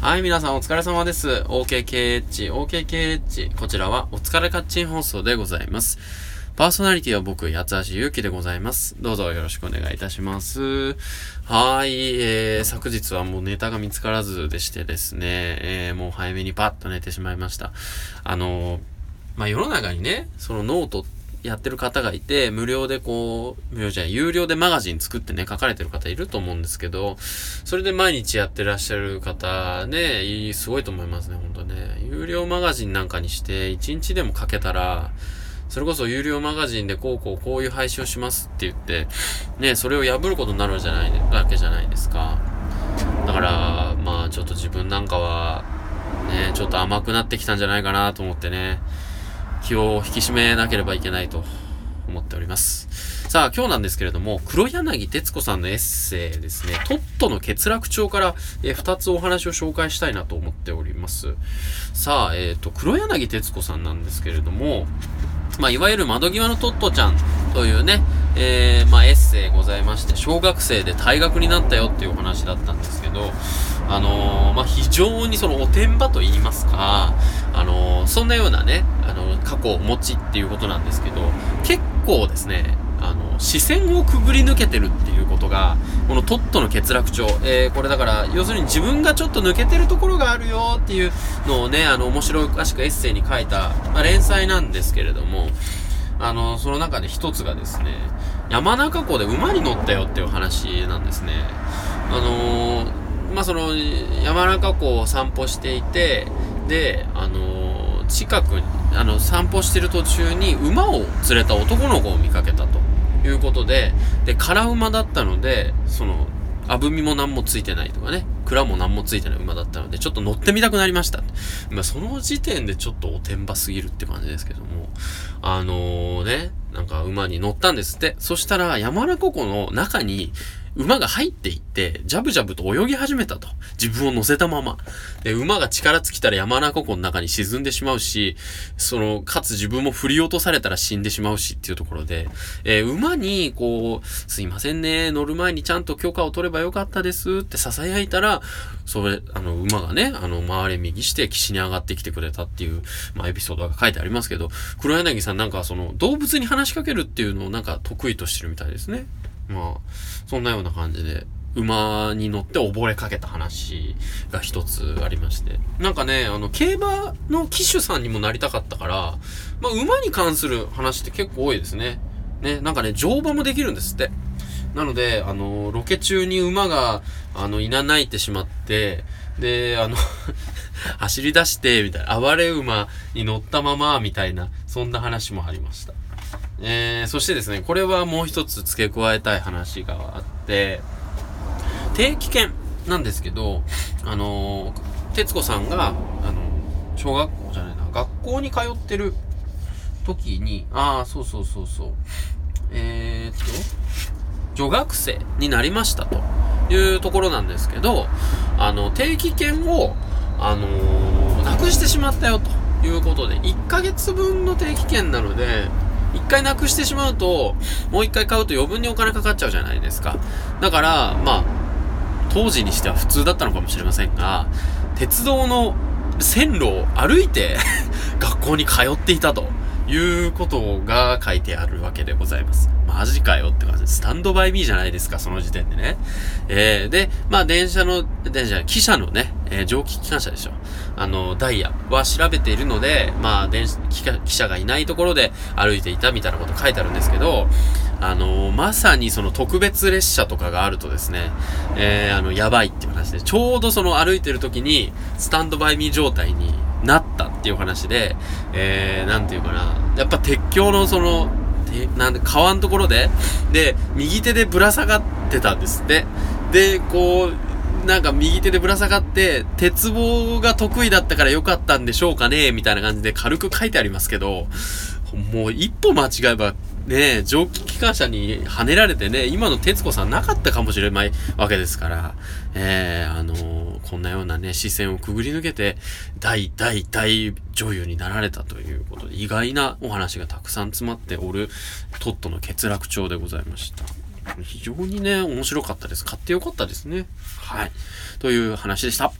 はい、皆さんお疲れ様です。OKKH、OKKH。こちらはお疲れカッチン放送でございます。パーソナリティは僕、八橋ゆうきでございます。どうぞよろしくお願いいたします。はい、えー、昨日はもうネタが見つからずでしてですね、えー、もう早めにパッと寝てしまいました。あのまあ、世の中にね、そのノートってやってる方がいて、無料でこう、無料じゃない、有料でマガジン作ってね、書かれてる方いると思うんですけど、それで毎日やってらっしゃる方ね、すごいと思いますね、ほんとね。有料マガジンなんかにして、1日でも書けたら、それこそ有料マガジンでこうこうこういう配信をしますって言って、ね、それを破ることになるじゃない、わけじゃないですか。だから、まあちょっと自分なんかは、ね、ちょっと甘くなってきたんじゃないかなと思ってね。気を引き締めなければいけないと思っております。さあ、今日なんですけれども、黒柳徹子さんのエッセイですね、トットの欠落帳から、えー、2つお話を紹介したいなと思っております。さあ、えっ、ー、と、黒柳徹子さんなんですけれども、まあ、いわゆる窓際のトットちゃんというね、えー、まあ、エッセイございまして、小学生で退学になったよっていうお話だったんですけど、あのー、まあ、非常にそのおてんばと言いますか、あの、そんなようなね、あの過去を持ちっていうことなんですけど、結構ですね、あの、視線をくぐり抜けてるっていうことが、このトットの欠落帳、えー、これだから、要するに自分がちょっと抜けてるところがあるよっていうのをね、あの、面白おかしくエッセイに書いた、まあ、連載なんですけれども、あの、その中で一つがですね、山中湖で馬に乗ったよっていう話なんですね。あのー、まあ、その、山中湖を散歩していて、で、あのー、近くに、あの、散歩してる途中に馬を連れた男の子を見かけたということで、で、空馬だったので、その、あぶみも何もついてないとかね、蔵も何もついてない馬だったので、ちょっと乗ってみたくなりました。まあ、その時点でちょっとおてんばすぎるって感じですけども、あのー、ね、なんか馬に乗ったんですって。そしたら山中湖の中に馬が入っていって、ジャブジャブと泳ぎ始めたと。自分を乗せたまま。で、馬が力尽きたら山中湖の中に沈んでしまうし、その、かつ自分も振り落とされたら死んでしまうしっていうところで、えー、馬に、こう、すいませんね、乗る前にちゃんと許可を取ればよかったですって囁いたら、それ、あの、馬がね、あの、回れ右して岸に上がってきてくれたっていう、まあ、エピソードが書いてありますけど、黒柳さんなんかその、動物に話しかけるっていうのをなんか得意としてるみたいですね。まあ、そんなような感じで、馬に乗って溺れかけた話が一つありまして。なんかね、あの、競馬の騎手さんにもなりたかったから、まあ、馬に関する話って結構多いですね。ね、なんかね、乗馬もできるんですって。なので、あの、ロケ中に馬が、あの、いなないてしまって、で、あの 走り出して、みたいな、暴れ馬に乗ったまま、みたいな、そんな話もありました。えー、そしてですね、これはもう一つ付け加えたい話があって、定期券なんですけど、あのー、徹子さんが、あのー、小学校じゃないな、学校に通ってる時に、ああ、そうそうそうそう、えー、っと、女学生になりましたというところなんですけど、あの、定期券を、あのー、なくしてしまったよということで、1ヶ月分の定期券なので、一回なくしてしまうと、もう一回買うと余分にお金かかっちゃうじゃないですか。だから、まあ、当時にしては普通だったのかもしれませんが、鉄道の線路を歩いて 学校に通っていたということが書いてあるわけでございます。マジかよって感じで、スタンドバイミーじゃないですか、その時点でね。えー、で、まあ電車の、電車、汽車のね、えー、蒸気機関車でしょ。あの、ダイヤは調べているので、まあ電車、汽車がいないところで歩いていたみたいなこと書いてあるんですけど、あのまさにその特別列車とかがあるとですね、えー、あの、やばいっていう話で、ちょうどその歩いてる時に、スタンドバイミー状態になったっていう話で、えー、なんていうかな、やっぱ鉄橋のその、なんで、川のところで、で、右手でぶら下がってたんですって。で、こう、なんか右手でぶら下がって、鉄棒が得意だったから良かったんでしょうかねみたいな感じで軽く書いてありますけど、もう一歩間違えば、ね、蒸気機関車に跳ねられてね、今の徹子さんなかったかもしれないわけですから、えー、あのー、こんなようなね、視線をくぐり抜けて、大大大女優になられたということで、意外なお話がたくさん詰まっておる、トットの欠落帳でございました。非常にね、面白かったです。買ってよかったですね。はい。という話でした。